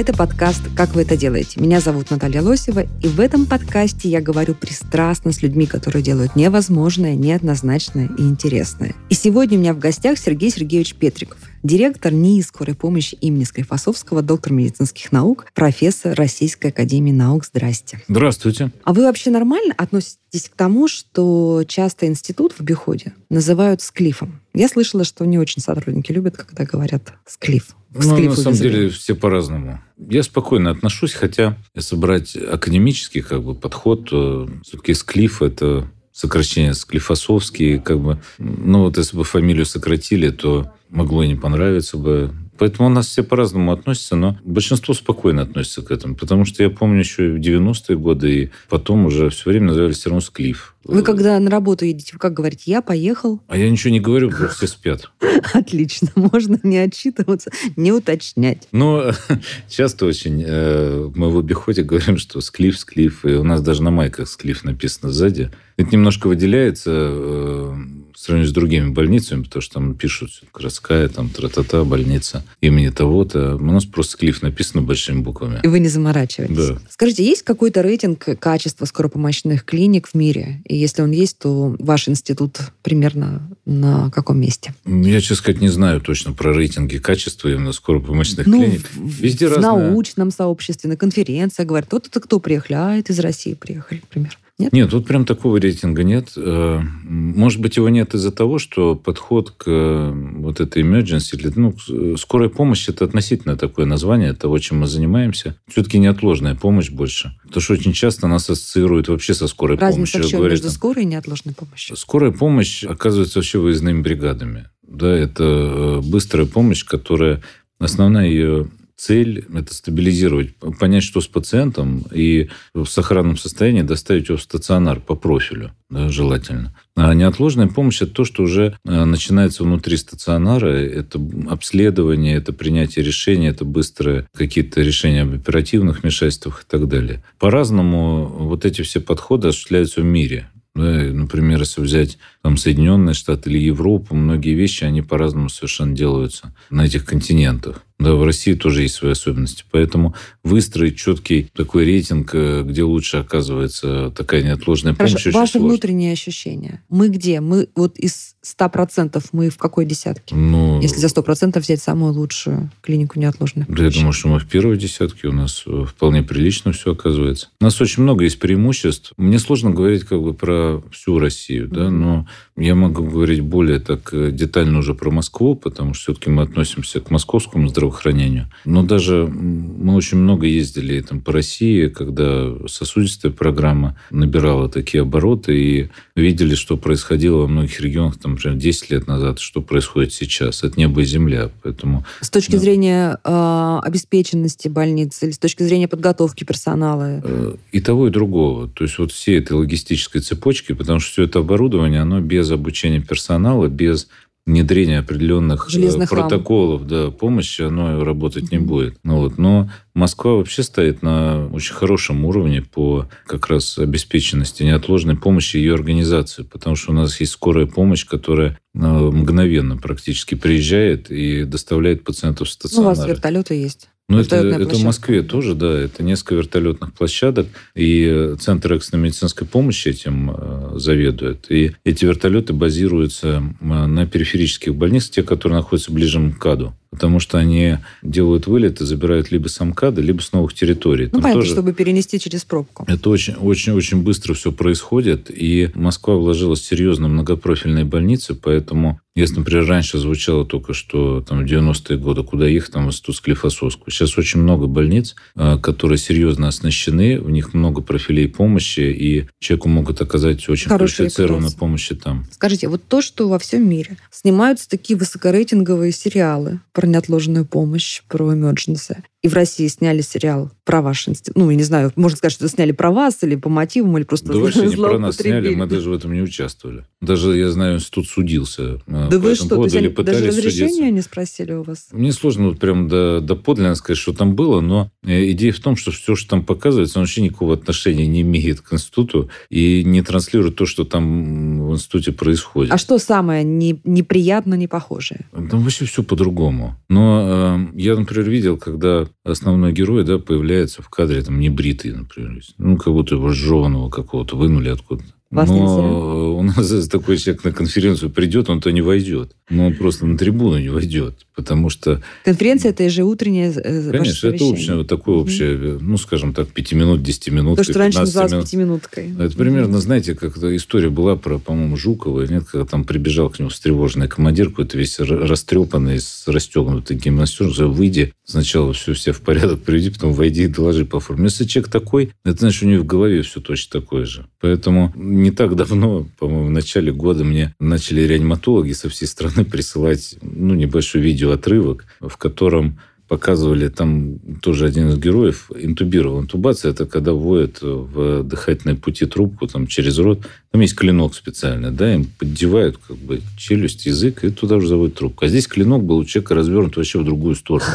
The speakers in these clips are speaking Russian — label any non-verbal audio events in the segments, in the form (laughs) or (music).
Это подкаст «Как вы это делаете?». Меня зовут Наталья Лосева, и в этом подкасте я говорю пристрастно с людьми, которые делают невозможное, неоднозначное и интересное. И сегодня у меня в гостях Сергей Сергеевич Петриков, директор НИИ скорой помощи имени Склифосовского, доктор медицинских наук, профессор Российской академии наук. Здрасте. Здравствуйте. А вы вообще нормально относитесь к тому, что часто институт в обиходе называют склифом? Я слышала, что не очень сотрудники любят, когда говорят склиф. Ну, на самом деле все по-разному. Я спокойно отношусь, хотя если брать академический как бы, подход, то все-таки склиф – это сокращение склифосовский. Как бы, ну вот если бы фамилию сократили, то могло и не понравиться бы. Поэтому у нас все по-разному относятся, но большинство спокойно относится к этому. Потому что я помню еще и в 90-е годы, и потом уже все время называли все равно склиф. Вы когда на работу едете, вы как говорите, я поехал? А я ничего не говорю, просто все спят. (laughs) Отлично, можно не отчитываться, не уточнять. Но (laughs) часто очень э, мы в обиходе говорим, что склиф, склиф, и у нас даже на майках склиф написано сзади. Это немножко выделяется э, в сравнении с другими больницами, потому что там пишут городская, там тра-та-та, больница имени того-то. У нас просто склиф написано большими буквами. И вы не заморачиваетесь. Да. Скажите, есть какой-то рейтинг качества скоропомощных клиник в мире? И если он есть, то ваш институт примерно на каком месте? Я, честно сказать, не знаю точно про рейтинги качества именно скоропомощных ну, клиник. Везде в разное. научном сообществе, на конференциях говорят, вот это кто приехали? А, это из России приехали, например. Нет? Нет, тут прям такого рейтинга нет. Э, Может быть, его нет из-за того, что подход к э, вот этой emergency, или, ну, к- скорая помощь, это относительно такое название того, чем мы занимаемся. Все-таки неотложная помощь больше. Потому что очень часто нас ассоциируют вообще со скорой Разница помощью. в чем Говорят, между там, скорой и неотложной помощью? Скорая помощь оказывается вообще выездными бригадами. Да, это э, быстрая помощь, которая основная ее цель – это стабилизировать, понять, что с пациентом, и в сохранном состоянии доставить его в стационар по профилю, да, желательно. А неотложная помощь – это то, что уже э, начинается внутри стационара. Это обследование, это принятие решений, это быстрые какие-то решения об оперативных вмешательствах и так далее. По-разному вот эти все подходы осуществляются в мире. Да, например, если взять там, Соединенные Штаты или Европу, многие вещи, они по-разному совершенно делаются на этих континентах. Да, в России тоже есть свои особенности. Поэтому выстроить четкий такой рейтинг, э, где лучше оказывается такая неотложная помощь, Хорошо, очень ваши сложно. внутренние ощущения. Мы где? Мы вот из 100% мы в какой десятке? Ну, Если за 100% взять самую лучшую клинику неотложной Да, я помощи. думаю, что мы в первой десятке. У нас э, вполне прилично все оказывается. У нас очень много есть преимуществ. Мне сложно говорить как бы про всю Россию, да, но я могу говорить более так э, детально уже про Москву, потому что все-таки мы относимся к московскому здравоохранению. Но даже мы очень много ездили там по России, когда сосудистая программа набирала такие обороты и видели, что происходило во многих регионах, там, например, 10 лет назад, что происходит сейчас. Это небо и земля. Поэтому С точки Да. зрения э, обеспеченности больниц или с точки зрения подготовки персонала? Э, И того, и другого. То есть вот всей этой логистической цепочки, потому что все это оборудование, оно без обучения персонала, без внедрения определенных э, Железных протоколов да, помощи, оно работать не Мгм. будет. Ну, вот. Но Москва вообще стоит на очень хорошем уровне по как раз обеспеченности неотложной помощи ее организации, потому что у нас есть скорая помощь, которая э, мгновенно практически приезжает и доставляет пациентов в Ну, у стационар. вас вертолеты есть. Ну, это, это в. Москве тоже, да. Это несколько вертолетных площадок. И э, Центр экстренной медицинской помощи этим э, заведует. И эти вертолеты базируются на периферических больницах, те, которые находятся ближе к МКАДу. Потому что они делают вылет и забирают либо с МКАДа, либо с новых территорий. Ну, Там понятно, тоже- чтобы перенести через пробку. это очень, очень, очень быстро все происходит, и Москва вложилась серьезно в многопрофильные больницы, поэтому если, например, раньше звучало только, что там в 90-е годы, куда ехать, там в институт Склифосовского. Сейчас очень много больниц, а, которые серьезно оснащены, в них много профилей помощи, и человеку могут оказать очень Хорошая квалифицированную репутация. помощь там. Скажите, вот то, что во всем мире снимаются такие высокорейтинговые сериалы про неотложную помощь, про emergency, И в России сняли сериал про ваш институт. Ну, я не знаю, можно сказать, что сняли про вас или по мотивам, или просто Да вообще не про нас сняли, мы даже в этом не участвовали. Даже, я знаю, институт судился э, Да вы что, то поводу или даже разрешения судиться. не спросили у вас? Мне сложно вот прям до, доподлинно сказать, что там было, но э, идея в том, что все, что там показывается, оно вообще никакого отношения не имеет к институту и не транслирует то, что там в институте происходит. А что самое не- неприятно, не похожее? Там вообще все по-другому. Но э, я, например, видел, когда основной герой да, появляется в кадре там небритый, например. Ну, как будто его сжеванного какого-то вынули откуда-то. Вас Но нельзя? э, у нас (laughs) такой человек на конференцию придет, он то не войдет. Но он просто на трибуну не войдет. Потому что, Конференция – это ежеутреннее э, ваше конечно, это общее, вот такое общее, э, ну, скажем так, 5 минут, 10 минут. То, что раньше 15 называлось минут. пятиминуткой. Это примерно, знаете, как история была про, по-моему, Жукова, нет, когда там прибежал к нему встревоженный командир, какой-то весь растрепанный, с расстегнутой гимнастеркой, выйди, сначала все, все в порядок приведи, потом войди и доложи по форме. Если человек такой, это значит, у него в голове все точно такое же. Поэтому не так давно, по-моему, в начале года мне начали реаниматологи со всей страны присылать ну, небольшой видеоотрывок, в котором показывали, там тоже один из героев интубировал. Интубация – это когда вводят в дыхательные пути трубку там, через рот. Там есть клинок специальный, да, им поддевают как бы челюсть, язык, и туда уже заводят трубку. А здесь клинок был у человека развернут вообще в другую сторону.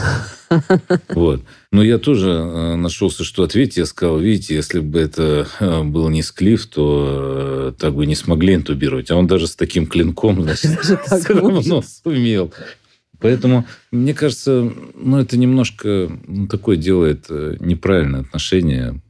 (laughs) Вот. Но я тоже э, нашелся, что ответить. Я сказал, видите, если бы это э, был не склиф, то э, так бы не смогли интубировать. А он даже с таким клинком, значит, все равно сумел. Поэтому, мне кажется, ну, это немножко ну, такое делает э, неправильное отношение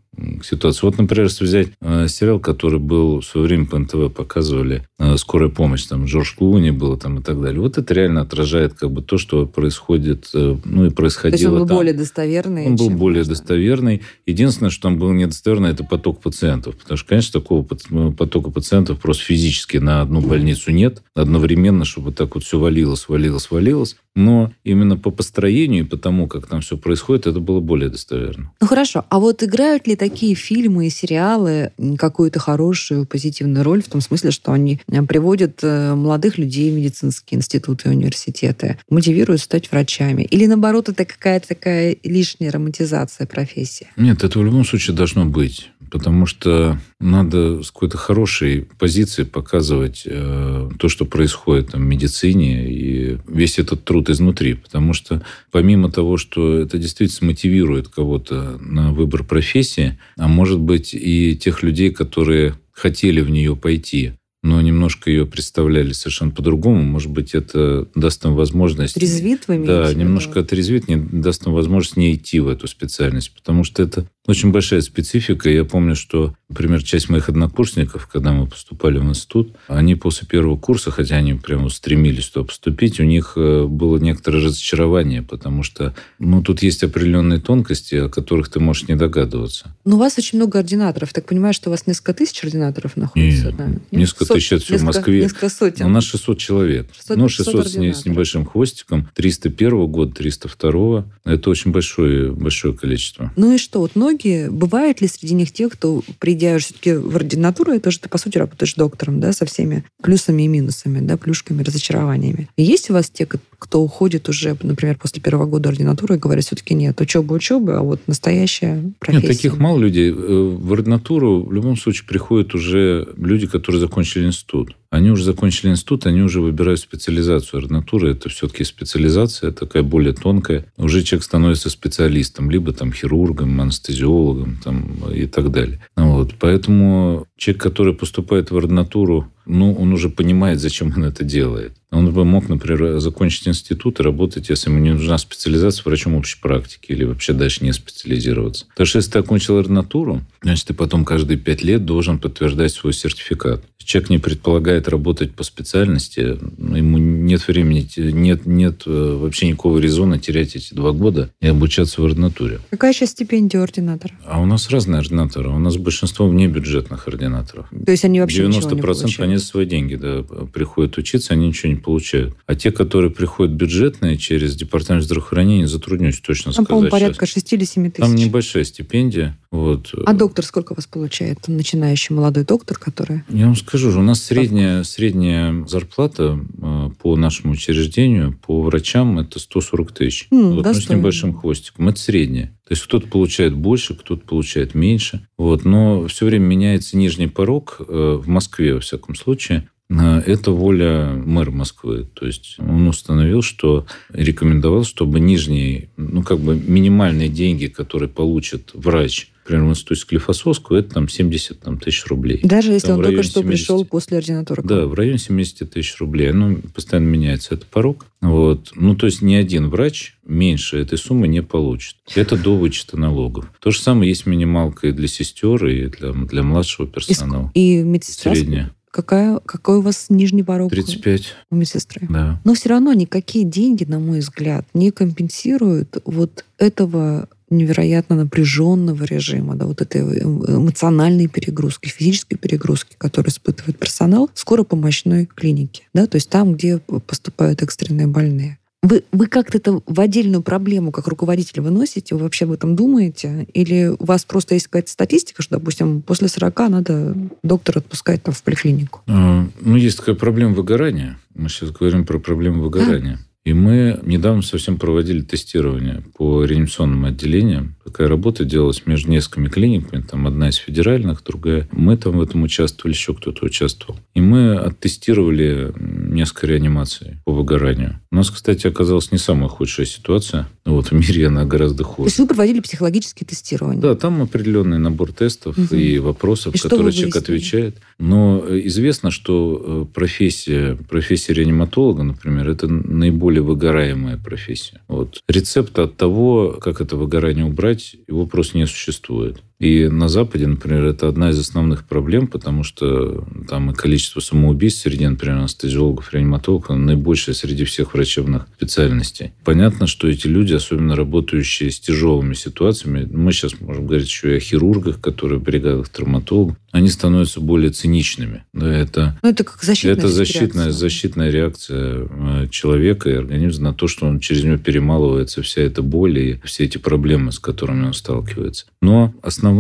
ситуации. Вот, например, если взять э, сериал, который был в свое время по НТВ показывали, э, «Скорая помощь», там Джордж Клуни было там и так далее. Вот это реально отражает как бы то, что происходит, э, ну и То происходило есть он был там. более достоверный. Он был более можно. достоверный. Единственное, что там было недостоверно, это поток пациентов. Потому что, конечно, такого ну, потока пациентов просто физически на одну больницу нет. Одновременно, чтобы так вот все валилось, валилось, валилось. Но именно по построению и по тому, как там все происходит, это было более достоверно. Ну хорошо, а вот играют ли такие фильмы и сериалы какую-то хорошую позитивную роль в том смысле, что они э, приводят э, молодых людей в медицинские институты и университеты, мотивируют стать врачами? Или наоборот, это какая-то такая лишняя романтизация профессии? Нет, это в любом случае должно быть. Потому что надо с какой-то хорошей позиции показывать э, то, что происходит там, в медицине, и весь этот труд изнутри. Потому что помимо того, что это действительно мотивирует кого-то на выбор профессии, а может быть и тех людей, которые хотели в нее пойти, но немножко ее представляли совершенно по-другому, может быть, это даст им возможность... Трезвит вы Да, немножко отрезвит, не даст им возможность не идти в эту специальность, потому что это очень большая специфика. Я помню, что, например, часть моих однокурсников, когда мы поступали в институт, они после первого курса, хотя они прямо стремились туда поступить, у них э, было некоторое разочарование, потому что, ну, тут есть определенные тонкости, о которых ты можешь не догадываться. Ну, у вас очень много ординаторов. Так понимаю, что у вас несколько тысяч ординаторов находится? Нет, да? несколько Сот- тысяч это в Москве. Несколько сотен. У нас 600 человек. 600 ну, 600 600 с, небольшим хвостиком. 301 года, 302. Это очень большое, большое количество. Ну и что? Вот многие, бывают ли среди них те, кто, придя все-таки в ординатуру, это же ты, по сути, работаешь доктором, да, со всеми плюсами и минусами, да, плюшками, разочарованиями. И есть у вас те, кто уходит уже, например, после первого года ординатуры и говорят, все-таки нет, учеба учебы, а вот настоящая профессия? Нет, таких мало людей. Э, В ординатуру в любом случае приходят уже люди, которые закончили институт. good. Они уже закончили институт, они уже выбирают специализацию. Ординатура – это все-таки специализация, такая более тонкая. Уже человек становится специалистом, либо там хирургом, анестезиологом там, и так далее. Вот. Поэтому человек, который поступает в ординатуру, ну, он уже понимает, зачем он это делает. Он бы мог, например, закончить институт и работать, если ему не нужна специализация врачом общей практики или вообще дальше не специализироваться. Потому что если ты окончил ординатуру, значит, ты потом каждые пять лет должен подтверждать свой сертификат. Человек не предполагает работать по специальности, ему нет времени, нет, нет э, вообще никакого резона терять эти два года и обучаться в ординатуре. Какая сейчас стипендия ординатора? А у нас разные ординаторы. У нас большинство внебюджетных ординаторов. ординаторов. То есть они вообще 90% ничего не получают? они свои деньги да, приходят учиться, они ничего не получают. А те, которые приходят бюджетные через департамент здравоохранения, затруднюсь точно Там, сказать. Там, по-моему, порядка 6 или 7 тысяч. Там небольшая стипендия. Вот. А доктор сколько у вас получает? Начинающий молодой доктор, который... Я вам скажу, у нас средняя, средняя зарплата э, по нашему учреждению, по врачам, это 140 тысяч. Mm, вот, ну, с небольшим хвостиком. Это средняя. То есть кто-то получает больше, кто-то получает меньше. Вот. Но все время меняется нижний порог э, в Москве, во всяком случае. Э, это воля мэра Москвы. То есть он установил, что рекомендовал, чтобы нижние, ну как бы минимальные деньги, которые получит врач например, в институте Склифосовского, это там 70 там, тысяч рублей. Даже если там, он только что 70... пришел после ординатуры? Да, в районе 70 тысяч рублей. Оно постоянно меняется, это порог. Вот. Ну, то есть ни один врач меньше этой суммы не получит. Это до вычета налогов. То же самое есть минималка и для сестер, и для, для младшего персонала. И, и медсестра? Средняя. Какая, какой у вас нижний порог? 35. У медсестры. Да. Но все равно никакие деньги, на мой взгляд, не компенсируют вот этого невероятно напряженного режима, да, вот этой эмоциональной перегрузки, физической перегрузки, которую испытывает персонал скоропомощной клиники, да, то есть там, где поступают экстренные больные. Вы, вы как-то это в отдельную проблему как руководитель выносите? Вы вообще об этом думаете? Или у вас просто есть какая-то статистика, что, допустим, после 40 надо доктора отпускать там, в поликлинику? А, ну, есть такая проблема выгорания. Мы сейчас говорим про проблему выгорания. А? И мы недавно совсем проводили тестирование по реанимационным отделениям. Такая работа делалась между несколькими клиниками. Там одна из федеральных, другая. Мы там в этом участвовали, еще кто-то участвовал. И мы оттестировали несколько реанимаций по выгоранию. У нас, кстати, оказалась не самая худшая ситуация. Вот в мире она гораздо хуже. То есть вы проводили психологические тестирования? Да, там определенный набор тестов угу. и вопросов, и которые человек отвечает. Но известно, что э, профессия, профессия реаниматолога, например, это наиболее выгораемая профессия. Вот. Рецепта от того, как это выгорание убрать, его просто не существует. И на Западе, например, это одна из основных проблем, потому что там и количество самоубийств среди, например, анестезиологов, реаниматологов наибольшее среди всех врачебных специальностей. Понятно, что эти люди, особенно работающие с тяжелыми ситуациями, мы сейчас можем говорить еще и о хирургах, которые в бригадах травматологов, они становятся более циничными. Да, это, ну, это как защитная, это защитная, защитная реакция э, человека и организма на то, что он через него перемалывается вся эта боль и все эти проблемы, с которыми он сталкивается. Но основное,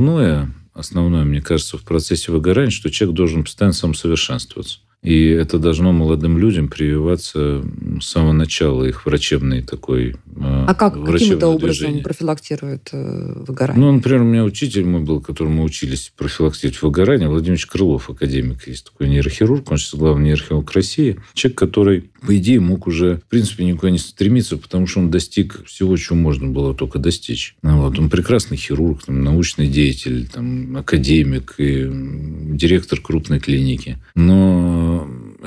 основное, мне кажется, в процессе выгорания, что человек должен постоянно самосовершенствоваться. И это должно молодым людям прививаться с самого начала их врачебной такой А как, каким это образом движение. профилактирует э, выгорание? Ну, например, у меня учитель мой был, которому учились профилактировать выгорание, Владимир Крылов, академик, есть такой нейрохирург, он сейчас главный нейрохирург России. Человек, который, по идее, мог уже, в принципе, никуда не стремиться, потому что он достиг всего, чего можно было только достичь. Вот. Он прекрасный хирург, там, научный деятель, там, академик и директор крупной клиники. Но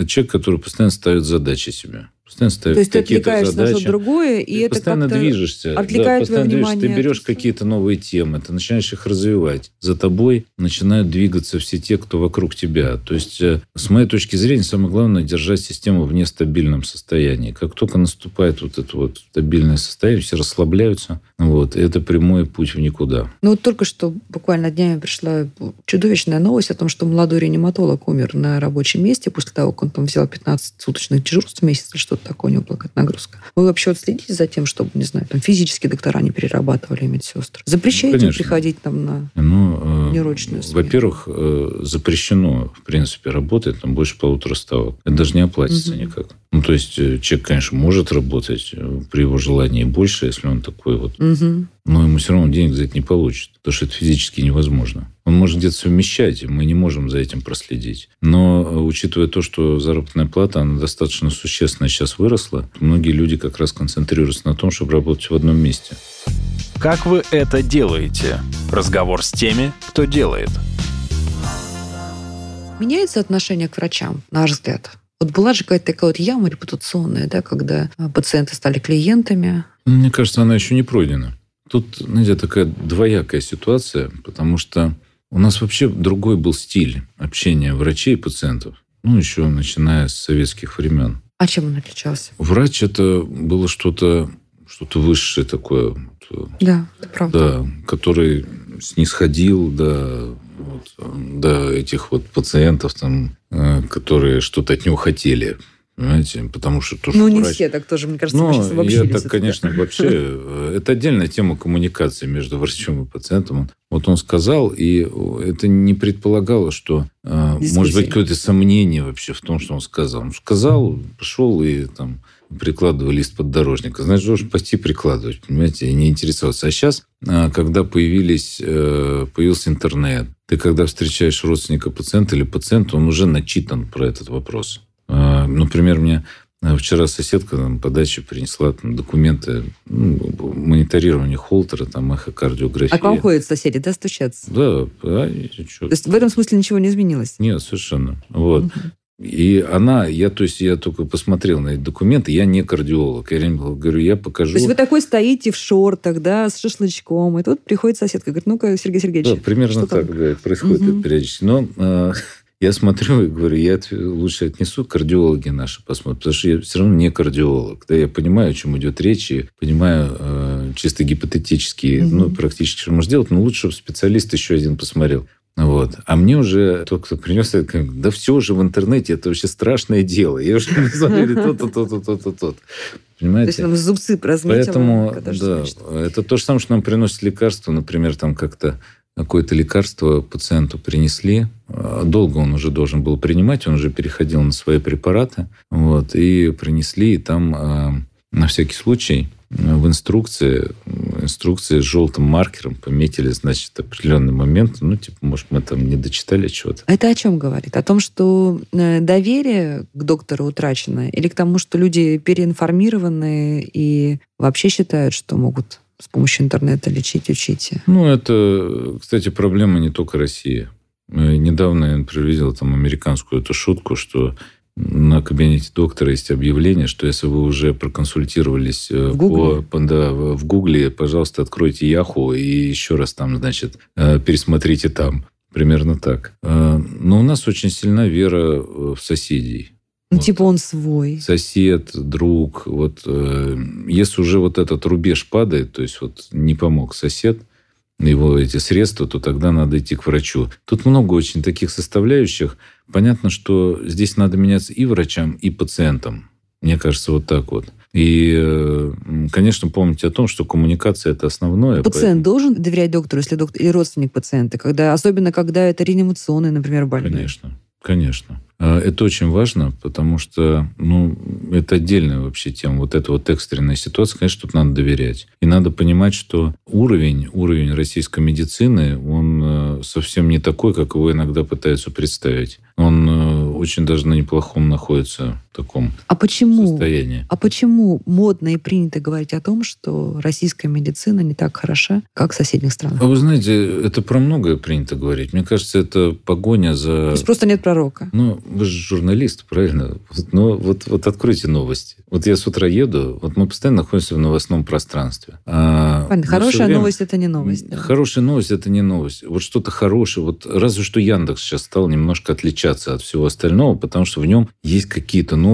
человек, который постоянно ставит задачи себе. Постоянно ставишь То есть ты отвлекаешься задачи. на что другое, и ты это постоянно движешься. Отвлекает да, постоянно движешься. Ты берешь какие-то новые темы, ты начинаешь их развивать. За тобой начинают двигаться все те, кто вокруг тебя. То есть, э, с моей точки зрения, самое главное держать систему в нестабильном состоянии. Как только наступает вот это вот стабильное состояние, все расслабляются. Вот, и это прямой путь в никуда. Ну вот только что буквально днями пришла чудовищная новость о том, что молодой реаниматолог умер на рабочем месте после того, как он там взял 15 суточных дежурств в месяц или что что такое у него была нагрузка. Вы вообще вот следите за тем, чтобы, не знаю, там физические доктора не перерабатывали медсестры? Запрещаете ну, приходить там на ну, э, нерочную смену? Во-первых, э, запрещено, в принципе, работать там больше полутора ставок. Это даже не оплатится угу. никак. Ну, то есть э, человек, конечно, может работать э, при его желании больше, если он такой вот. Угу. Но ему все равно денег за это не получит, потому что это физически невозможно. Он может где-то совмещать, и мы не можем за этим проследить. Но э, учитывая то, что заработная плата, она достаточно существенно сейчас выросла, многие люди как раз концентрируются на том, чтобы работать в одном месте. Как вы это делаете? Разговор с теми, кто делает. Меняется отношение к врачам, на ваш взгляд? Вот была же какая-то такая вот яма репутационная, да, когда а, пациенты стали клиентами. Мне кажется, она еще не пройдена. Тут, знаете, такая двоякая ситуация, потому что у нас вообще другой был стиль общения врачей и пациентов. Ну, еще начиная с советских времен. А чем он отличался? Врач это было что-то что-то высшее такое. Да, это правда. Да, который снисходил до вот, до этих вот пациентов, там, э, которые что-то от него хотели. Понимаете? Потому что то, Ну, что не врач- все так тоже, мне кажется, ну, сейчас обобщили я так, конечно, вообще... э, Это отдельная тема коммуникации между врачом и пациентом. Вот он сказал, и это не предполагало, что э, может быть какое-то сомнение вообще в том, что он сказал. Он сказал, пошел и там прикладывал лист поддорожника. Значит, должен пойти прикладывать, понимаете, и не интересоваться. А сейчас, когда появились, э, появился интернет, ты когда встречаешь родственника пациента или пациента, он уже начитан про этот вопрос. Э, Например, мне э, вчера соседка там, по даче принесла там, документы ну, мониторирования холтера, там, эхокардиографии. А к вам ходят соседи, да, стучаться? Да, а, чё? То есть в этом смысле ничего не изменилось? Нет, совершенно. Вот. Мгм. И она, я, то есть, я только посмотрел на эти документы, я не кардиолог. Я говорю, я покажу. То есть вы такой стоите в шортах, да, с шашлычком, и тут приходит соседка, говорит, ну-ка, Сергей Сергеевич, Да, примерно что там? так да, происходит это периодически. Но э, я смотрю и говорю, я лучше отнесу, кардиологи наши посмотрят, потому что я все равно не кардиолог. Да, я понимаю, о чем идет речь, и понимаю э, чисто гипотетически, Мгм. ну, практически, что можно сделать, но лучше, чтобы специалист еще один посмотрел. Вот. А мне уже тот, кто принес, это, говорит, да все уже в интернете, это вообще страшное дело. Я уже (laughs) не знаю, то-то, то-то, то-то, то-то. То Понимаете? есть нам зубцы разметила. Поэтому, же да, это то же самое, что нам приносят лекарства. Например, там как-то какое-то лекарство пациенту принесли. А, Долго он уже должен был принимать, он уже переходил на свои препараты. Вот, и принесли, и там а, на всякий случай а, в инструкции, инструкции с желтым маркером пометили, значит, определенный момент. Ну, типа, может, мы там не дочитали чего-то. Это о чем говорит? О том, что э, доверие к доктору утрачено? Или к тому, что люди переинформированы и вообще считают, что могут с помощью интернета лечить, учить? Ну, это, кстати, проблема не только России. Недавно я видел там американскую эту шутку, что на кабинете доктора есть объявление, что если вы уже проконсультировались э, В Гугле? по, да, в Гугле, пожалуйста, откройте Яху и еще раз там, значит, э, пересмотрите там. Примерно так. Э, Но у нас очень сильна вера в соседей. Ну, Вот. типа он свой. Сосед, друг. Вот э, если уже вот этот рубеж падает, то есть вот не помог сосед, его эти средства, то тогда надо идти к врачу. Тут много очень таких составляющих. Понятно, что здесь надо меняться и врачам, и пациентам. Мне кажется, вот так вот. И, э, конечно, помните о том, что коммуникация – это основное. Пациент должен доверять доктору, если доктор или родственник пациента, когда, особенно когда это реанимационный, например, больной. Конечно, конечно. А, Это очень важно, потому что, ну, это отдельная вообще тема. Вот эта вот экстренная ситуация, конечно, тут надо доверять. И надо понимать, что уровень, уровень российской медицины, он э, совсем не такой, как его иногда пытаются представить. Он э, очень даже на неплохом находится таком А почему? состоянии. А почему модно и принято говорить о том, что российская медицина не так хороша, как в соседних странах? А вы знаете, это про многое принято говорить. Мне кажется, это погоня за... То есть просто нет пророка. Ну, вы же журналист, правильно? Вот, ну, вот, вот откройте новости. Вот я с утра еду, вот мы постоянно находимся в новостном пространстве. А, Понятно. но Хорошая время- новость это не новость. да. Хорошая новость – это не новость. Вот что-то хорошее. Вот разве что Яндекс сейчас стал немножко отличаться от всего остального, потому что в нем есть какие-то новости,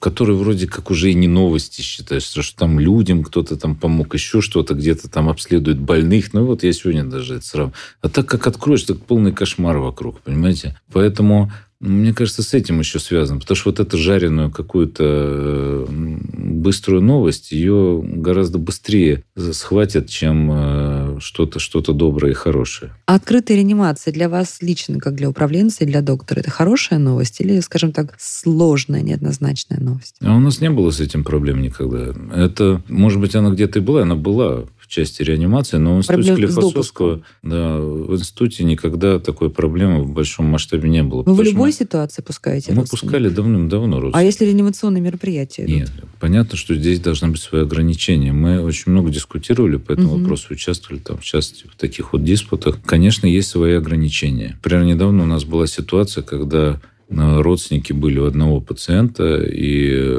которые вроде как уже и не новости считаются, что там людям кто-то там помог, еще что-то, где-то там обследует больных. Ну вот я сегодня даже это сравнил. А так как откроешь, так полный кошмар вокруг, понимаете? Поэтому мне кажется, с этим еще связано. Потому что вот эту жареную какую-то быструю новость, ее гораздо быстрее схватят, чем э, что-то что доброе и хорошее. А открытая реанимация для вас лично, как для управленца и для доктора, это хорошая новость или, скажем так, сложная, неоднозначная новость? А у нас не было с этим проблем никогда. Это, может быть, она где-то и была, она была в части реанимации, но в институте Склифосовского, да, в институте никогда такой проблемы в большом масштабе не было. Вы в любой мы- ситуации пускаете Мы пускали давным-давно А если реанимационные мероприятия идут? Нет, понятно, что здесь должны быть свои ограничения. Мы очень много дискутировали по этому Мгм. вопросу, участвовали там, в частности, в таких вот диспутах. Конечно, есть свои ограничения. Например, недавно у нас была ситуация, когда родственники были у одного пациента, и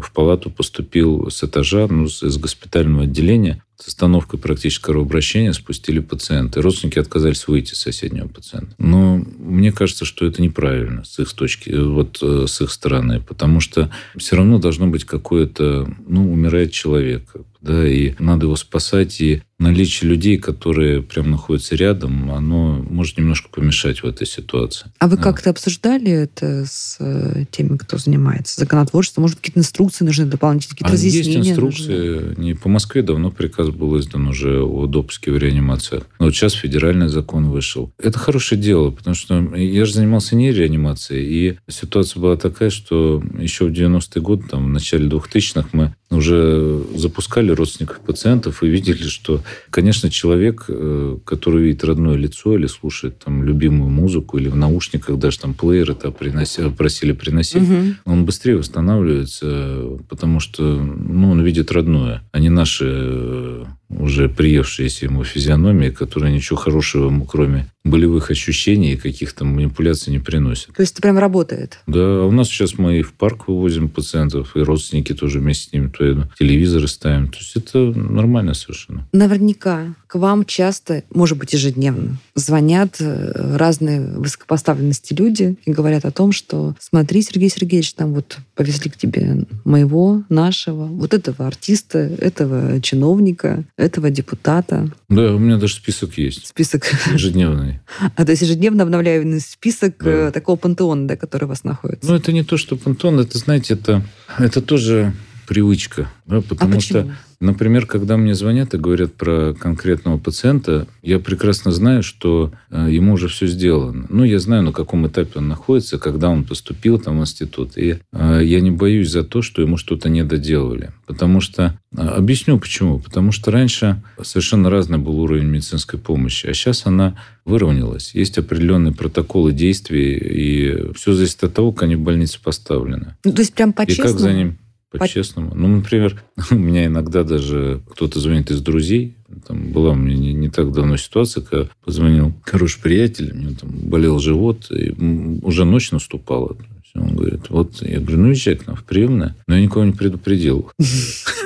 в палату поступил с этажа, ну, с- из госпитального отделения, с остановкой практически кровообращения спустили пациента. И родственники отказались выйти с соседнего пациента. Но мне кажется, что это неправильно с их точки, э, вот э, с их стороны, потому что все равно должно быть какое-то, ну, умирает человек. да, и надо его спасать, и наличие людей, которые прям находятся рядом, оно может немножко помешать в этой ситуации. А вы Да. как-то обсуждали это с э, теми, кто занимается законотворчеством? Может, какие-то инструкции нужны дополнительные, какие-то А есть разъяснения нужны? инструкции. Не по Москве давно приказ был издан уже о допуске в реанимациях. Но вот сейчас федеральный закон вышел. Это хорошее дело, потому что я же занимался не реанимацией, и ситуация была такая, что еще в 90-е годы, там, в начале 2000-х, мы уже запускали родственников пациентов и видели, что, конечно, человек, э, который видит родное лицо или слушает там любимую музыку, или в наушниках даже там плееры -то приноси- просили приносить, Мгм. он быстрее восстанавливается, потому что ну, он видит родное, а не наши э, уже приевшиеся ему физиономии, которые ничего хорошего ему, кроме болевых ощущений и каких-то манипуляций не приносят. То есть это прям работает? Да, а у нас сейчас мы и в парк вывозим пациентов, и родственники тоже вместе с ними то телевизоры ставим. То есть это нормально совершенно. Наверняка к вам часто, может быть, ежедневно, звонят э, разные высокопоставленности люди и говорят о том, что смотри, Сергей Сергеевич, там вот повезли к тебе моего, нашего, вот этого артиста, этого чиновника, этого депутата. Да, у меня даже список есть. Список. Ежедневный. А то есть ежедневно обновляемый список Да. э, такого пантеона, да, который у вас находится. Ну, это не то, что пантон, это, знаете, это, это тоже привычка. Да, а потому почему? что Например, когда мне звонят и говорят про конкретного пациента, я прекрасно знаю, что э, ему уже все сделано. Ну, я знаю, на каком этапе он находится, когда он поступил там в институт. И э, я не боюсь за то, что ему что-то не доделали. Потому что... э, Объясню почему. Потому что раньше совершенно разный был уровень медицинской помощи, а сейчас она выровнялась. Есть определенные протоколы действий, и все зависит от того, как они в больнице поставлены. Ну, то есть прям И как по-честному? за ним по-честному. Ну, например, (laughs) у меня иногда даже кто-то звонит из друзей. Там была у меня не, не так давно ситуация, когда позвонил хороший приятель, у него там болел живот, и уже ночь наступала. Он говорит, вот, я говорю, ну, езжай к нам в приемное. Но я никого не предупредил. (laughs)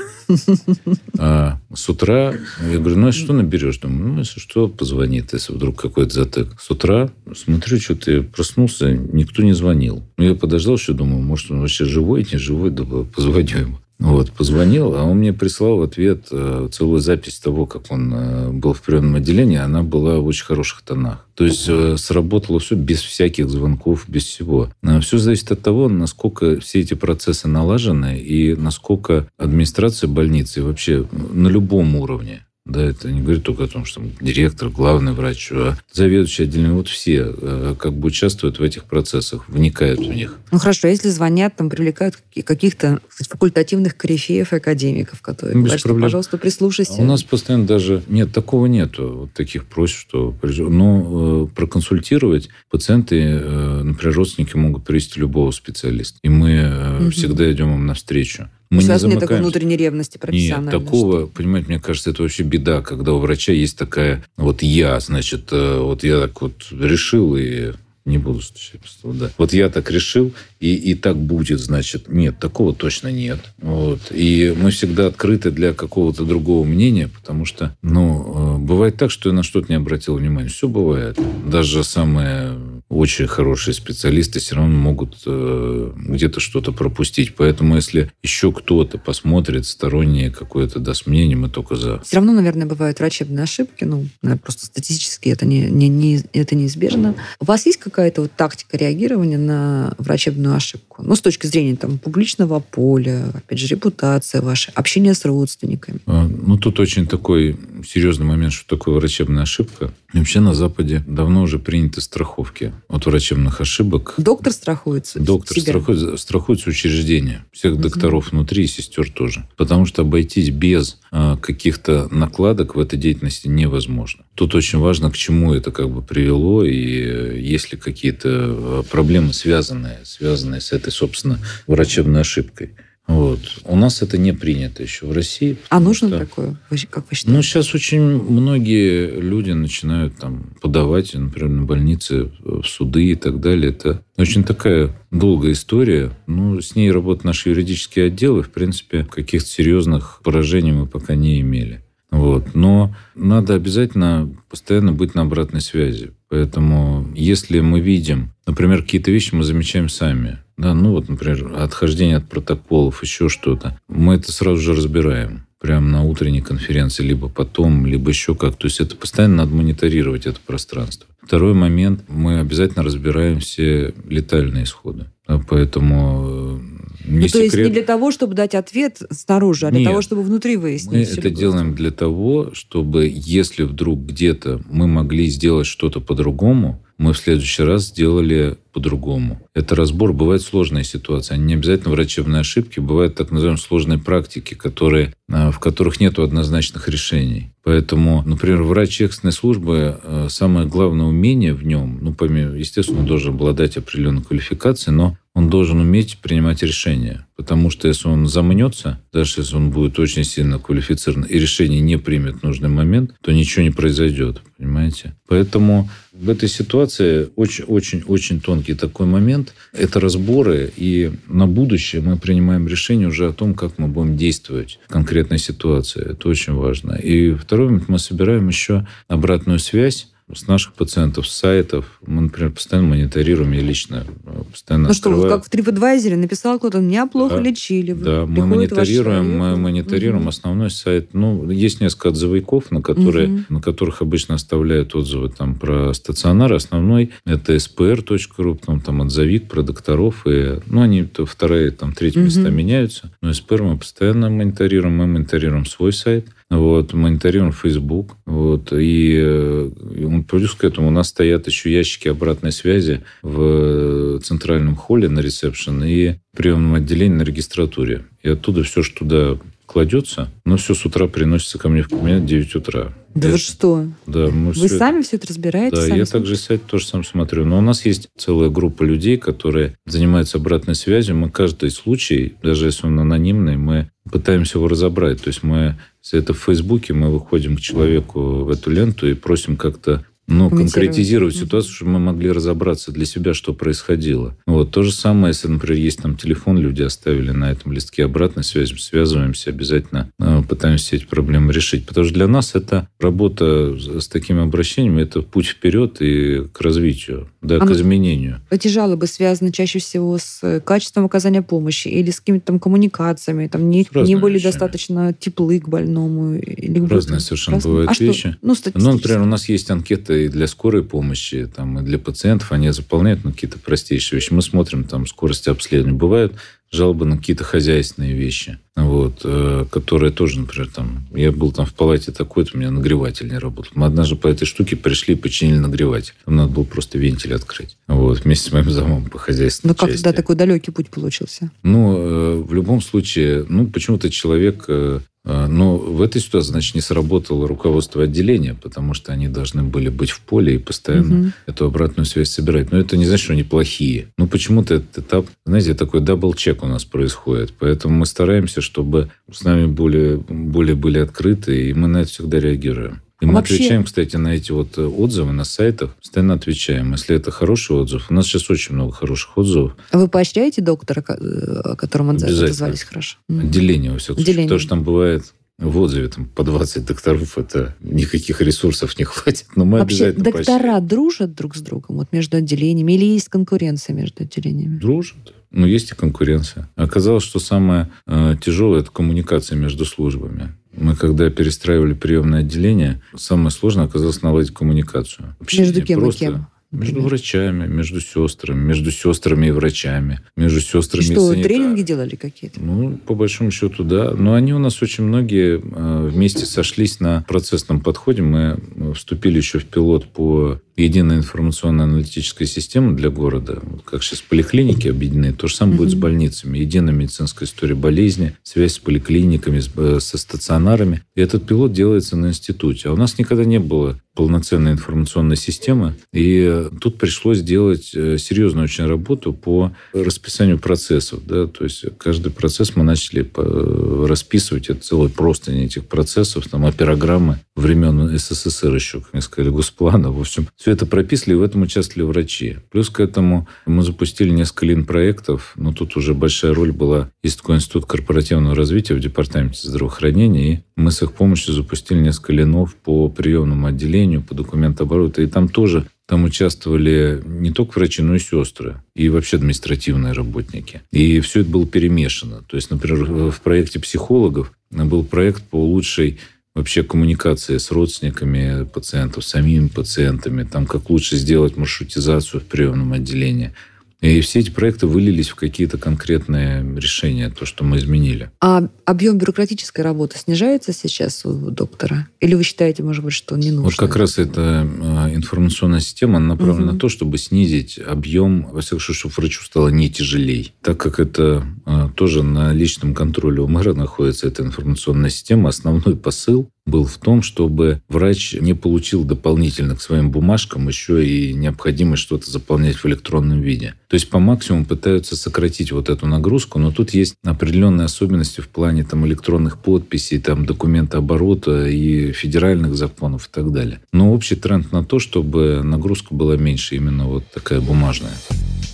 А с утра, я говорю, ну, а что наберешь? Думаю, ну, если что, позвонит, если вдруг какой-то затык. С утра смотрю, что-то я проснулся, никто не звонил. Ну, я подождал еще, думаю, может, он вообще живой, не живой, думаю, позвоню ему. Вот, позвонил, а он мне прислал в ответ э, целую запись того, как он э, был в приемном отделении. Она была в очень хороших тонах. То есть э, сработало все без всяких звонков, без всего. Все зависит от того, насколько все эти процессы налажены и насколько администрация больницы вообще на любом уровне да, это не говорит только о том, что директор, главный врач, а заведующий отделением, вот все э, как бы участвуют в этих процессах, вникают в них. Ну хорошо, если звонят, там привлекают каки- каких-то кстати, факультативных корифеев и академиков, которые Ну, без говорят, что, проблем. пожалуйста, прислушайся. А у нас постоянно даже... Нет, такого нету. Вот таких просьб, что... Но э, проконсультировать пациенты, э, например, родственники могут привести любого специалиста. И мы э, Мгм. всегда идем им навстречу. У Мы не вас нет такой замыкаемся. внутренней ревности Нет, профессиональной. такого, понимаете, мне кажется, это вообще беда, когда у врача есть такая, вот я, значит, э, вот я так вот решил и не буду стучать да. Вот я так решил, и, и так будет, значит. Нет, такого точно нет. Вот. И мы всегда открыты для какого-то другого мнения, потому что, ну, э, бывает так, что я на что-то не обратил внимания. Все бывает. Даже самые очень хорошие специалисты все равно могут э, где-то что-то пропустить. Поэтому, если еще кто-то посмотрит стороннее какое-то даст мнение, мы только за. Все равно, наверное, бывают врачебные ошибки, ну, просто статистически это, не, не, не- это неизбежно. У вас есть какая-то вот тактика реагирования на врачебную ошибку? Ну, с точки зрения там, публичного поля, опять же, репутация ваша, общение с родственниками. А, Ну, тут очень такой серьезный момент, что такое врачебная ошибка. И вообще на Западе давно уже приняты страховки от врачебных ошибок. Доктор страхуется? Доктор себя? страхует, страхуется учреждение. Всех Мгм. докторов внутри и сестер тоже. Потому что обойтись без а, каких-то накладок в этой деятельности невозможно. Тут очень важно, к чему это как бы привело, и э, есть ли какие-то э, проблемы, связанные, связанные с этой, собственно, врачебной ошибкой. Вот. У нас это не принято еще в России. А нужно Да. такое, как вы Ну, считаете? сейчас очень многие люди начинают там подавать, например, на больницы в суды и так далее. Это очень такая долгая история. Ну, с ней работают наши юридические отделы. В принципе, каких-то серьезных поражений мы пока не имели. Вот. Но надо обязательно постоянно быть на обратной связи. Поэтому, если мы видим, например, какие-то вещи мы замечаем сами, да, ну вот, например, отхождение от протоколов, еще что-то, мы это сразу же разбираем. прямо на утренней конференции, либо потом, либо еще как. То есть это постоянно надо мониторировать это пространство. Второй момент. Мы обязательно разбираем все летальные исходы. Поэтому э, не ну, то секрет. есть не для того, чтобы дать ответ снаружи, а для Нет. того, чтобы внутри выяснить. Мы это любовь. делаем для того, чтобы если вдруг где-то мы могли сделать что-то по-другому, мы в следующий раз сделали по-другому. Это разбор. Бывают сложные ситуации. Они не обязательно врачебные ошибки. Бывают так называемые сложные практики, которые, э, в которых нет однозначных решений. Поэтому, например, врач экстренной службы, э, самое главное умение в нем, ну, помимо, естественно, он должен обладать определенной квалификацией, но он должен уметь принимать решения. Потому что если он замнется, даже если он будет очень сильно квалифицирован и решение не примет в нужный момент, то ничего не произойдет. Понимаете? Поэтому в этой ситуации очень-очень-очень тонкий такой момент. Это разборы, и на будущее мы принимаем решение уже о том, как мы будем действовать в конкретной ситуации. Это очень важно. И второй момент, мы собираем еще обратную связь с наших пациентов, с сайтов. Мы, например, постоянно мониторируем, я лично э, постоянно Ну что, открываю. как в TripAdvisor написал кто-то, меня плохо Да. лечили. Да, мы мониторируем, мы мониторируем Мгм. основной сайт. Ну, есть несколько отзывиков, на которые, Мгм. на которых обычно оставляют отзывы там про стационары. Основной это spr.ru, потом там отзывик про докторов. И, ну, они то вторые, там, третьи Мгм. места меняются. Но SPR мы постоянно мониторируем. Мы мониторируем свой сайт. Вот, мониторируем Facebook. Вот, и, э, и плюс к этому у нас стоят еще ящики обратной связи в центральном холле на ресепшн и приемном отделении на регистратуре. И оттуда все, что туда кладется, но все с утра приносится ко мне в кабинет в 9 утра. Да Я- вы что? да, мы Вы всё- сами все это разбираете? да, я смотрите? также сайт тоже сам смотрю. Но у нас есть целая группа людей, которые занимаются обратной связью. Мы каждый случай, даже если он анонимный, мы пытаемся его разобрать. То есть мы, если это в Фейсбуке, мы выходим к человеку в эту ленту и просим как-то ну, конкретизировать ситуацию, чтобы мы могли разобраться для себя, что происходило. Вот. То же самое, если, например, есть там телефон, люди оставили на этом листке обратной связи, связываемся, обязательно э, пытаемся эти проблемы решить. Потому что для нас это работа с такими обращениями, это путь вперед и к развитию, да, А к ну- изменению. Эти жалобы связаны чаще всего с э, качеством оказания помощи или с какими-то там коммуникациями, там не, не были вещами. достаточно теплы к больному. Или к Разные совершенно Разные. бывают а что? вещи. Ну, Ну, статистически. например, у нас есть анкеты и для скорой помощи, там, и для пациентов. Они заполняют ну, какие-то простейшие вещи. Мы смотрим там скорость обследования. Бывают жалобы на какие-то хозяйственные вещи, вот, э, которые тоже, например, там, я был там в палате такой-то, у меня нагреватель не работал. Мы однажды по этой штуке пришли и починили нагреватель. Нам надо было просто вентиль открыть. Вот, вместе с моим замом по хозяйственной Ну, как части. тогда такой далекий путь получился? Ну, э, в любом случае, ну, почему-то человек... э, Но в этой ситуации, значит, не сработало руководство отделения, потому что они должны были быть в поле и постоянно Мгм. эту обратную связь собирать. Но это не значит, что они плохие. Ну, почему-то этот этап, знаете, такой double-check у нас происходит. Поэтому мы стараемся, чтобы с нами более, более были открыты, и мы на это всегда реагируем. И А мы вообще- отвечаем, кстати, на эти вот э, отзывы на сайтах, постоянно отвечаем. Если это хороший отзыв, у нас сейчас очень много хороших отзывов, А вы поощряете доктора, ко- э, о котором отозвались хорошо? Отделение, во всяком случае. Потому что там бывает в отзыве там, по 20 докторов, это никаких ресурсов не (laughs) хватит. Но мы Вообще, обязательно доктора поощряем. дружат друг с другом вот между отделениями или есть конкуренция между отделениями? Дружат. Но есть и конкуренция. Оказалось, что самое э, тяжелое – это коммуникация между службами. Мы, когда перестраивали приемное отделение, самое сложное оказалось наладить коммуникацию. Общение Между кем просто и кем? Между врачами, между сестрами, между сестрами и врачами, между И сестрами и что, санитарами. тренинги делали какие-то? Ну, по большому счету, да. Но они у нас очень многие э, вместе сошлись на процессном подходе. Мы э, вступили еще в пилот по единой информационно-аналитической системе для города. Вот как сейчас поликлиники объединены, то же самое будет с больницами. Единая медицинская история болезни, связь с поликлиниками, э, со стационарами. И этот пилот делается на институте. А у нас никогда не было полноценной информационной системы. И э, тут пришлось делать э, серьезную очень работу по расписанию процессов. Да? То есть каждый процесс мы начали по- расписывать. Это целый простынь этих процессов, там, оперограммы времен СССР еще, как мне сказали, Госплана. В общем, все это прописали, и в этом участвовали врачи. Плюс к этому мы запустили несколько лин-проектов, но тут уже большая роль была. Есть такой институт корпоративного развития в департаменте здравоохранения, и мы с их помощью запустили несколько линов по приемному отделению, по документообороту. И там тоже там участвовали не только врачи, но и сестры, и вообще административные работники. И все это было перемешано. То есть, например, в проекте психологов был проект по лучшей вообще коммуникации с родственниками пациентов, самими пациентами, там как лучше сделать маршрутизацию в приемном отделении – и все эти проекты вылились в какие-то конкретные решения, то, что мы изменили. А объем бюрократической работы снижается сейчас у доктора? Или вы считаете, может быть, что не нужно? Вот как раз эта а, информационная система направлена угу. на то, чтобы снизить объем, во всяком случае, чтобы врачу стало не тяжелей. Так как это а, тоже на личном контроле у мэра находится эта информационная система, основной посыл был в том, чтобы врач не получил дополнительно к своим бумажкам еще и необходимость что-то заполнять в электронном виде. То есть по максимуму пытаются сократить вот эту нагрузку, но тут есть определенные особенности в плане там, электронных подписей, там, документа оборота и федеральных законов и так далее. Но общий тренд на то, чтобы нагрузка была меньше, именно вот такая бумажная.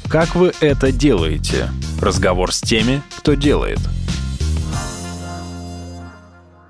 Как вы это делаете? Разговор с теми, кто делает –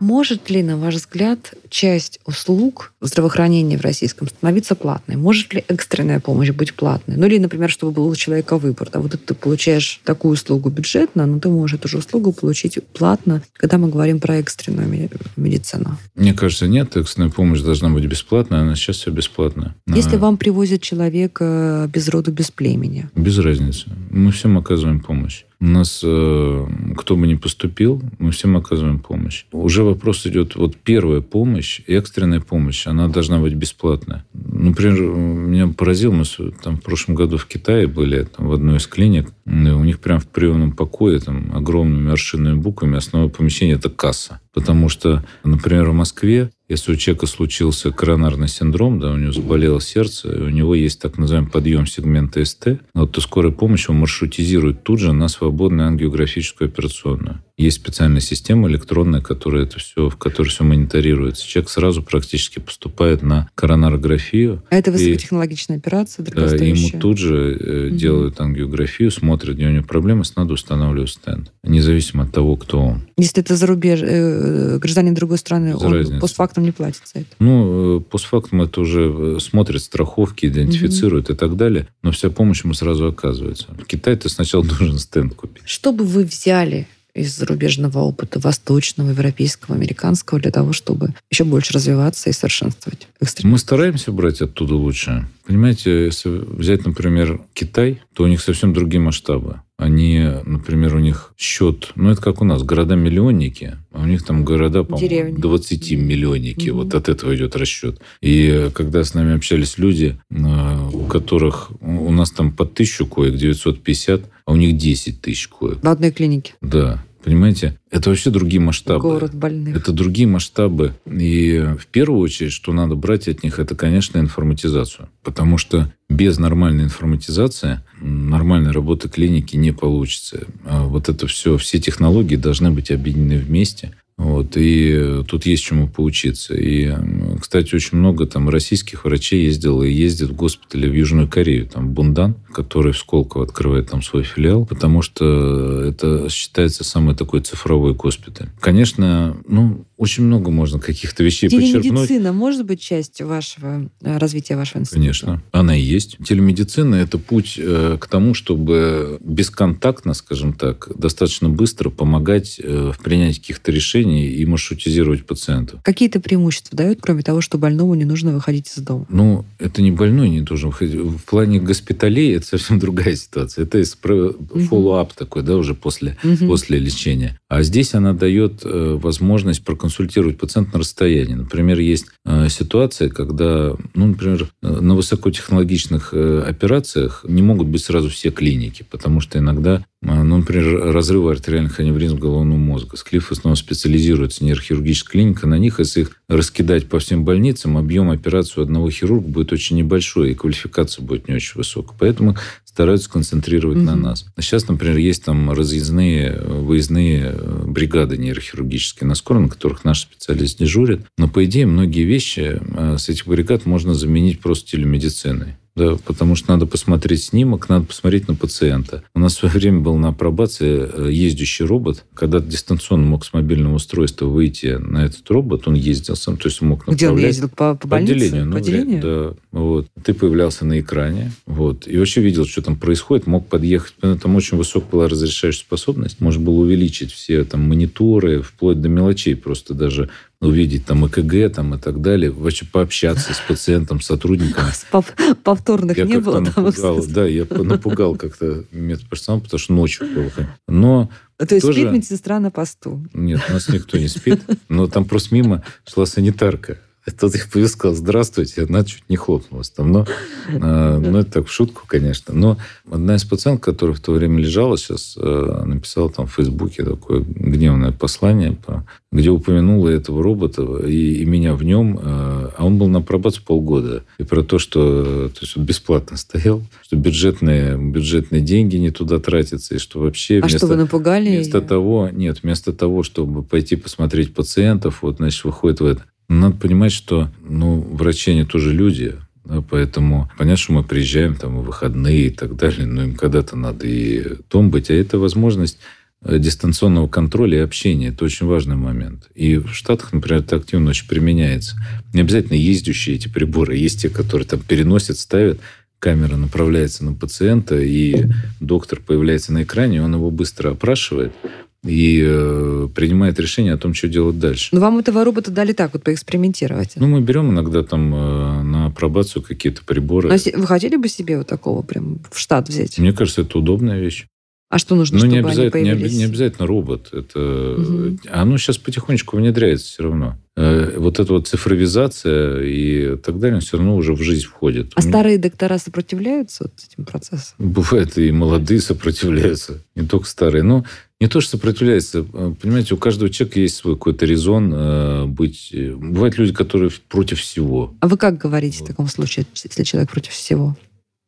может ли, на ваш взгляд, часть услуг здравоохранения в российском становиться платной? Может ли экстренная помощь быть платной? Ну или, например, чтобы был у человека выбор. Да, вот ты получаешь такую услугу бюджетно, но ты можешь эту же услугу получить платно, когда мы говорим про экстренную медицину. Мне кажется, нет. Экстренная помощь должна быть бесплатная, она сейчас все бесплатная. Если а... вам привозят человека без роду, без племени? Без разницы. Мы всем оказываем помощь. У нас, э, кто бы ни поступил, мы всем оказываем помощь. Уже вопрос идет, вот первая помощь, экстренная помощь, она должна быть бесплатная. Например, меня поразило, мы там в прошлом году в Китае были, там, в одной из клиник, у них прям в приемном покое там огромными аршинными буквами основное помещение – это касса. Потому что, например, в Москве если у человека случился коронарный синдром, да, у него заболело сердце, у него есть так называемый подъем сегмента СТ, вот, то скорая помощь его маршрутизирует тут же на свободную ангиографическую операционную. Есть специальная система электронная, которая это все, в которой все мониторируется. Человек сразу практически поступает на коронарографию. А это высокотехнологичная и, операция, Да, и ему тут же э, угу. делают ангиографию, смотрят, где у него проблемы, надо устанавливать стенд. Независимо от того, кто он. Если это за рубеж, э, гражданин другой страны, Без он разницы. постфактум не платит за это? Ну, э, постфактум это уже э, смотрят страховки, идентифицируют угу. и так далее, но вся помощь ему сразу оказывается. В Китае ты сначала (laughs) должен стенд купить. Что бы вы взяли из зарубежного опыта, восточного, европейского, американского, для того, чтобы еще больше развиваться и совершенствовать. Мы стараемся брать оттуда лучшее. Понимаете, если взять, например, Китай, то у них совсем другие масштабы. Они, например, у них счет, ну это как у нас, города-миллионники, а у них там города, по-моему, 20-миллионники. Угу. Вот от этого идет расчет. И когда с нами общались люди, э, у которых у нас там по тысячу коек, 950, а у них 10 тысяч коек. В одной клинике? Да. Понимаете? Это вообще другие масштабы. Город больных. Это другие масштабы. И в первую очередь, что надо брать от них, это, конечно, информатизацию. Потому что без нормальной информатизации нормальной работы клиники не получится. А вот это все, все технологии должны быть объединены вместе. Вот, и тут есть чему поучиться. И, кстати, очень много там российских врачей ездило и ездит в госпитале в Южную Корею. Там Бундан, который в Сколково открывает там свой филиал, потому что это считается самый такой цифровой госпиталь. Конечно, ну, очень много можно каких-то вещей Телемедицина почерпнуть. Телемедицина может быть частью вашего э, развития вашего института? Конечно, она и есть. Телемедицина – это путь э, к тому, чтобы бесконтактно, скажем так, достаточно быстро помогать э, в принятии каких-то решений и маршрутизировать пациентов. Какие-то преимущества дают, кроме того, что больному не нужно выходить из дома? Ну, это не больной не должен выходить. В плане госпиталей это совсем (laughs) другая ситуация. Это follow-up такой, да, уже после, после лечения. А здесь она дает возможность проконсультировать консультировать пациента на расстоянии. Например, есть э, ситуация, когда, ну, например, э, на высокотехнологичных э, операциях не могут быть сразу все клиники, потому что иногда ну, например, разрывы артериальных аневризм головного мозга. Склиф в основном специализируется нейрохирургическая клиника. На них, если их раскидать по всем больницам, объем операции у одного хирурга будет очень небольшой, и квалификация будет не очень высокая. Поэтому стараются концентрировать угу. на нас. Сейчас, например, есть там разъездные, выездные э, бригады нейрохирургические на скорой, на которых наш специалист дежурит. Но, по идее, многие вещи э, с этих бригад можно заменить просто телемедициной. Да, потому что надо посмотреть снимок, надо посмотреть на пациента. У нас в свое время был на апробации э, ездящий робот, когда дистанционно мог с мобильного устройства выйти на этот робот, он ездил сам, то есть мог направлять. Где он ездил? По, по больнице? По отделению. По ну, отделению? Да. Вот. Ты появлялся на экране, вот, и вообще видел, что там происходит, мог подъехать. Там очень высокая была разрешающая способность. Можно было увеличить все там мониторы, вплоть до мелочей, просто даже увидеть там ЭКГ там, и так далее, вообще пообщаться с пациентом, сотрудником. Повторных я не было напугал, Да, я напугал как-то медперсонал, потому что ночью было. Но то есть тоже... спит медсестра на посту? Нет, у нас никто не спит, но там просто мимо шла санитарка. Тут я повез, сказал, здравствуйте, она чуть не хлопнулась там. Но, э, ну, это так в шутку, конечно. Но одна из пациенток, которая в то время лежала, сейчас э, написала там в Фейсбуке такое гневное послание, где упомянула этого робота и, и меня в нем. Э, а он был на пробацию полгода. И про то, что то есть он бесплатно стоял, что бюджетные, бюджетные деньги не туда тратятся, и что вообще... А вместо, что, вы напугали Вместо ее? того, нет, вместо того, чтобы пойти посмотреть пациентов, вот, значит, выходит в это. Надо понимать, что ну, врачи, они тоже люди, да, поэтому понятно, что мы приезжаем там в выходные и так далее, но им когда-то надо и дом быть, а это возможность э, дистанционного контроля и общения. Это очень важный момент. И в Штатах, например, это активно очень применяется. Не обязательно ездящие эти приборы. Есть те, которые там переносят, ставят, камера направляется на пациента, и доктор появляется на экране, он его быстро опрашивает, и э, принимает решение о том, что делать дальше. Но вам этого робота дали так вот поэкспериментировать? Ну, мы берем иногда там э, на апробацию какие-то приборы. Но вы хотели бы себе вот такого прям в штат взять? Мне кажется, это удобная вещь. А что нужно, Ну, чтобы не они обязательно, не, появились? оби- не обязательно робот. Это... Мгм. Оно сейчас потихонечку внедряется все равно. Э, Вот эта вот цифровизация и так далее, все равно уже в жизнь входит. А У меня- старые доктора сопротивляются вот этим процессам? Бывает, и молодые сопротивляются, не только старые. Но не то, что сопротивляются. э, Понимаете, у каждого человека есть свой какой-то резон э, быть... э, Бывают люди, которые против всего. А вы как говорите в таком случае, если человек против всего?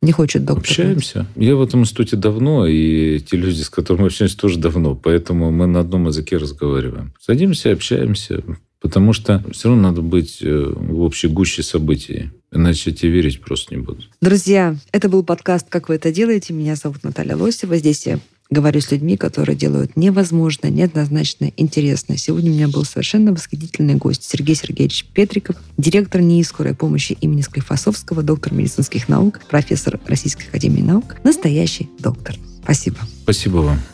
Не хочет доктор? Общаемся. Я в этом институте давно, и те люди, с которыми общаемся, тоже давно. Поэтому мы на одном языке разговариваем. Садимся, общаемся. Потому что все равно надо быть э, в общей гуще событий. Иначе тебе верить просто не будут. Друзья, это был подкаст «Как вы это делаете?». Меня зовут Наталья Лосева. Здесь я говорю с людьми, которые делают невозможно, неоднозначно интересно. Сегодня у меня был совершенно восхитительный гость Сергей Сергеевич Петриков, директор НИИ скорой помощи имени Склифосовского, доктор медицинских наук, профессор Российской академии наук, настоящий доктор. Спасибо. Спасибо вам.